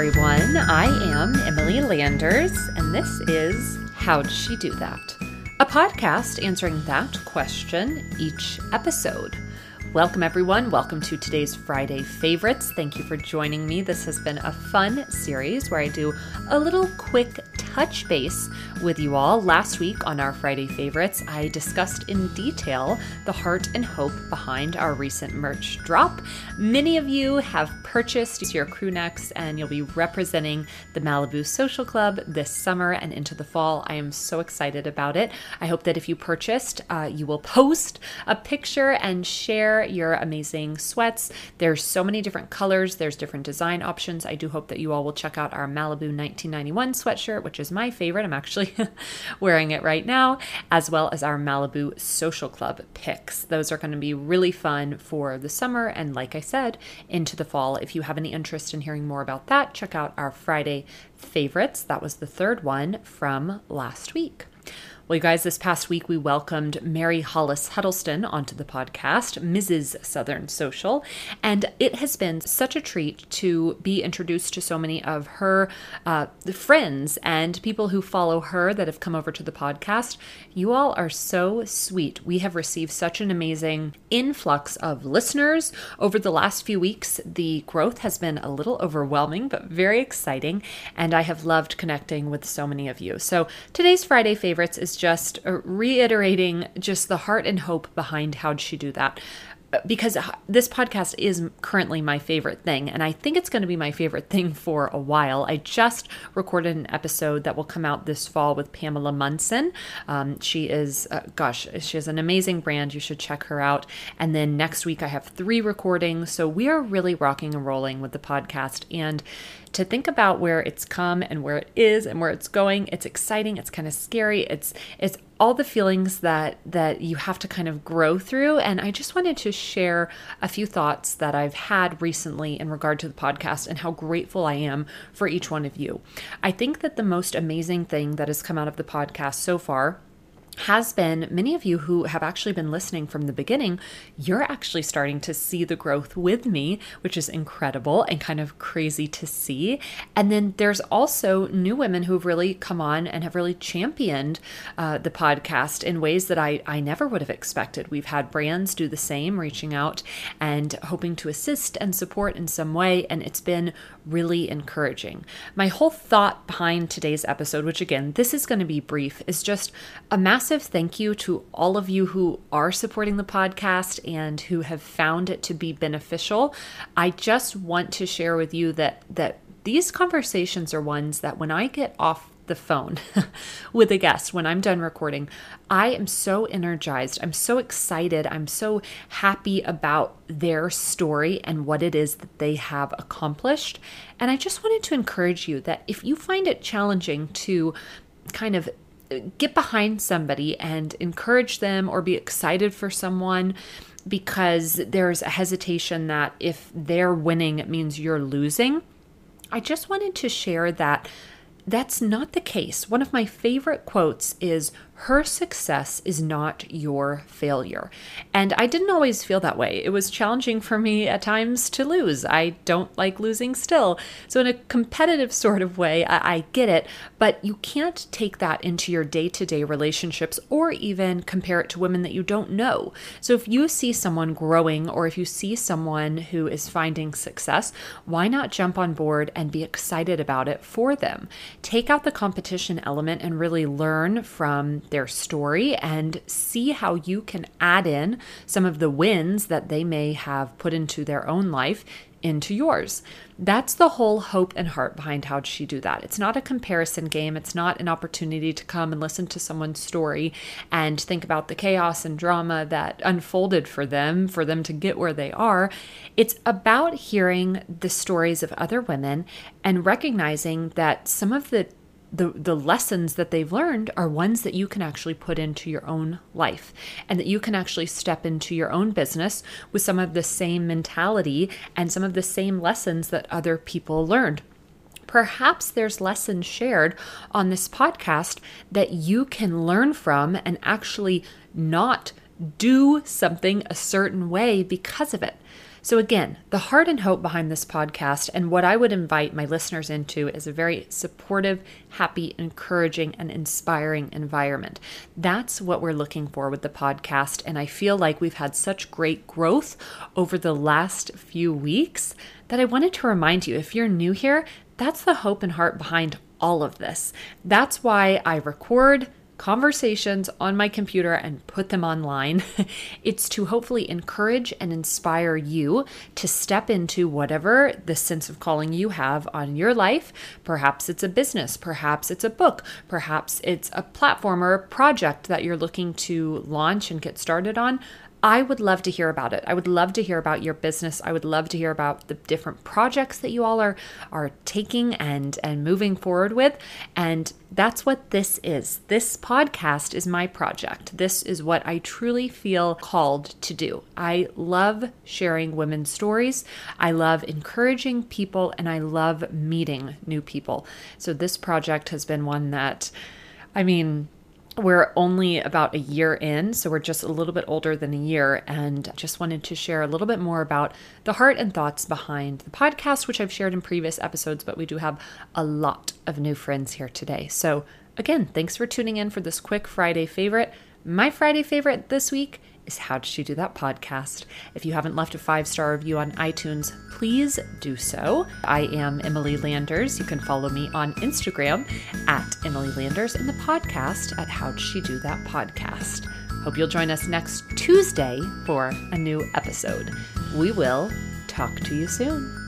everyone. I am Emily Landers, and this is How'd She Do That? A podcast answering that question each episode. Welcome, everyone. Welcome to today's Friday favorites. Thank you for joining me. This has been a fun series where I do a little quick touch base with you all. Last week on our Friday favorites, I discussed in detail the heart and hope behind our recent merch drop. Many of you have purchased your crew necks and you'll be representing the Malibu Social Club this summer and into the fall. I am so excited about it. I hope that if you purchased, uh, you will post a picture and share your amazing sweats. There's so many different colors, there's different design options. I do hope that you all will check out our Malibu 1991 sweatshirt, which is my favorite. I'm actually wearing it right now, as well as our Malibu Social Club picks. Those are going to be really fun for the summer and, like I said, into the fall. If you have any interest in hearing more about that, check out our Friday favorites. That was the third one from last week. Well, you guys, this past week we welcomed Mary Hollis Huddleston onto the podcast, Mrs. Southern Social, and it has been such a treat to be introduced to so many of her uh, friends and people who follow her that have come over to the podcast. You all are so sweet. We have received such an amazing influx of listeners over the last few weeks. The growth has been a little overwhelming, but very exciting, and I have loved connecting with so many of you. So today's Friday favorites is just uh, reiterating just the heart and hope behind how'd she do that because this podcast is currently my favorite thing, and I think it's going to be my favorite thing for a while. I just recorded an episode that will come out this fall with Pamela Munson. Um, she is, uh, gosh, she has an amazing brand. You should check her out. And then next week, I have three recordings. So we are really rocking and rolling with the podcast. And to think about where it's come and where it is and where it's going, it's exciting. It's kind of scary. It's it's all the feelings that that you have to kind of grow through. And i just wanted to share a few thoughts that i've had recently in regard to the podcast and how grateful i am for each one of you. I think that the most amazing thing that has come out of the podcast so far has been many of you who have actually been listening from the beginning, you're actually starting to see the growth with me, which is incredible and kind of crazy to see. And then there's also new women who've really come on and have really championed uh, the podcast in ways that I, I never would have expected. We've had brands do the same, reaching out and hoping to assist and support in some way. And it's been really encouraging. My whole thought behind today's episode, which again, this is going to be brief, is just a massive thank you to all of you who are supporting the podcast and who have found it to be beneficial. I just want to share with you that that these conversations are ones that when I get off the phone with a guest when I'm done recording, I am so energized. I'm so excited. I'm so happy about their story and what it is that they have accomplished. And I just wanted to encourage you that if you find it challenging to kind of get behind somebody and encourage them or be excited for someone because there's a hesitation that if they're winning, it means you're losing. I just wanted to share that that's not the case. One of my favorite quotes is her success is not your failure. And I didn't always feel that way. It was challenging for me at times to lose. I don't like losing still. So, in a competitive sort of way, I, I get it, but you can't take that into your day to day relationships or even compare it to women that you don't know. So, if you see someone growing or if you see someone who is finding success, why not jump on board and be excited about it for them? Take out the competition element and really learn from their story and see how you can add in some of the wins that they may have put into their own life into yours. That's the whole hope and heart behind how she do that. It's not a comparison game. It's not an opportunity to come and listen to someone's story and think about the chaos and drama that unfolded for them, for them to get where they are. It's about hearing the stories of other women and recognizing that some of the the the lessons that they've learned are ones that you can actually put into your own life and that you can actually step into your own business with some of the same mentality and some of the same lessons that other people learned. Perhaps there's lessons shared on this podcast that you can learn from and actually not do something a certain way because of it So, again, the heart and hope behind this podcast and what I would invite my listeners into is a very supportive, happy, encouraging, and inspiring environment. That's what we're looking for with the podcast. And I feel like we've had such great growth over the last few weeks that I wanted to remind you if you're new here, that's the hope and heart behind all of this. That's why I record conversations on my computer and put them online. it's to hopefully encourage and inspire you to step into whatever the sense of calling you have on your life. Perhaps it's a business, perhaps it's a book, perhaps it's a platform or a project that you're looking to launch and get started on. I would love to hear about it. I would love to hear about your business. I would love to hear about the different projects that you all are are taking and and moving forward with. And that's what this is. This podcast is my project. This is what I truly feel called to do. I love sharing women's stories. I love encouraging people and I love meeting new people. So this project has been one that I mean, we're only about a year in, so we're just a little bit older than a year, and just wanted to share a little bit more about the heart and thoughts behind the podcast, which I've shared in previous episodes, but we do have a lot of new friends here today. So, again, thanks for tuning in for this quick Friday favorite. My Friday favorite this week is How Did She Do That podcast. If you haven't left a five star review on iTunes, please do so. I am Emily Landers. You can follow me on Instagram at Emily Landers and the podcast at How'd She Do That podcast. Hope you'll join us next Tuesday for a new episode. We will talk to you soon.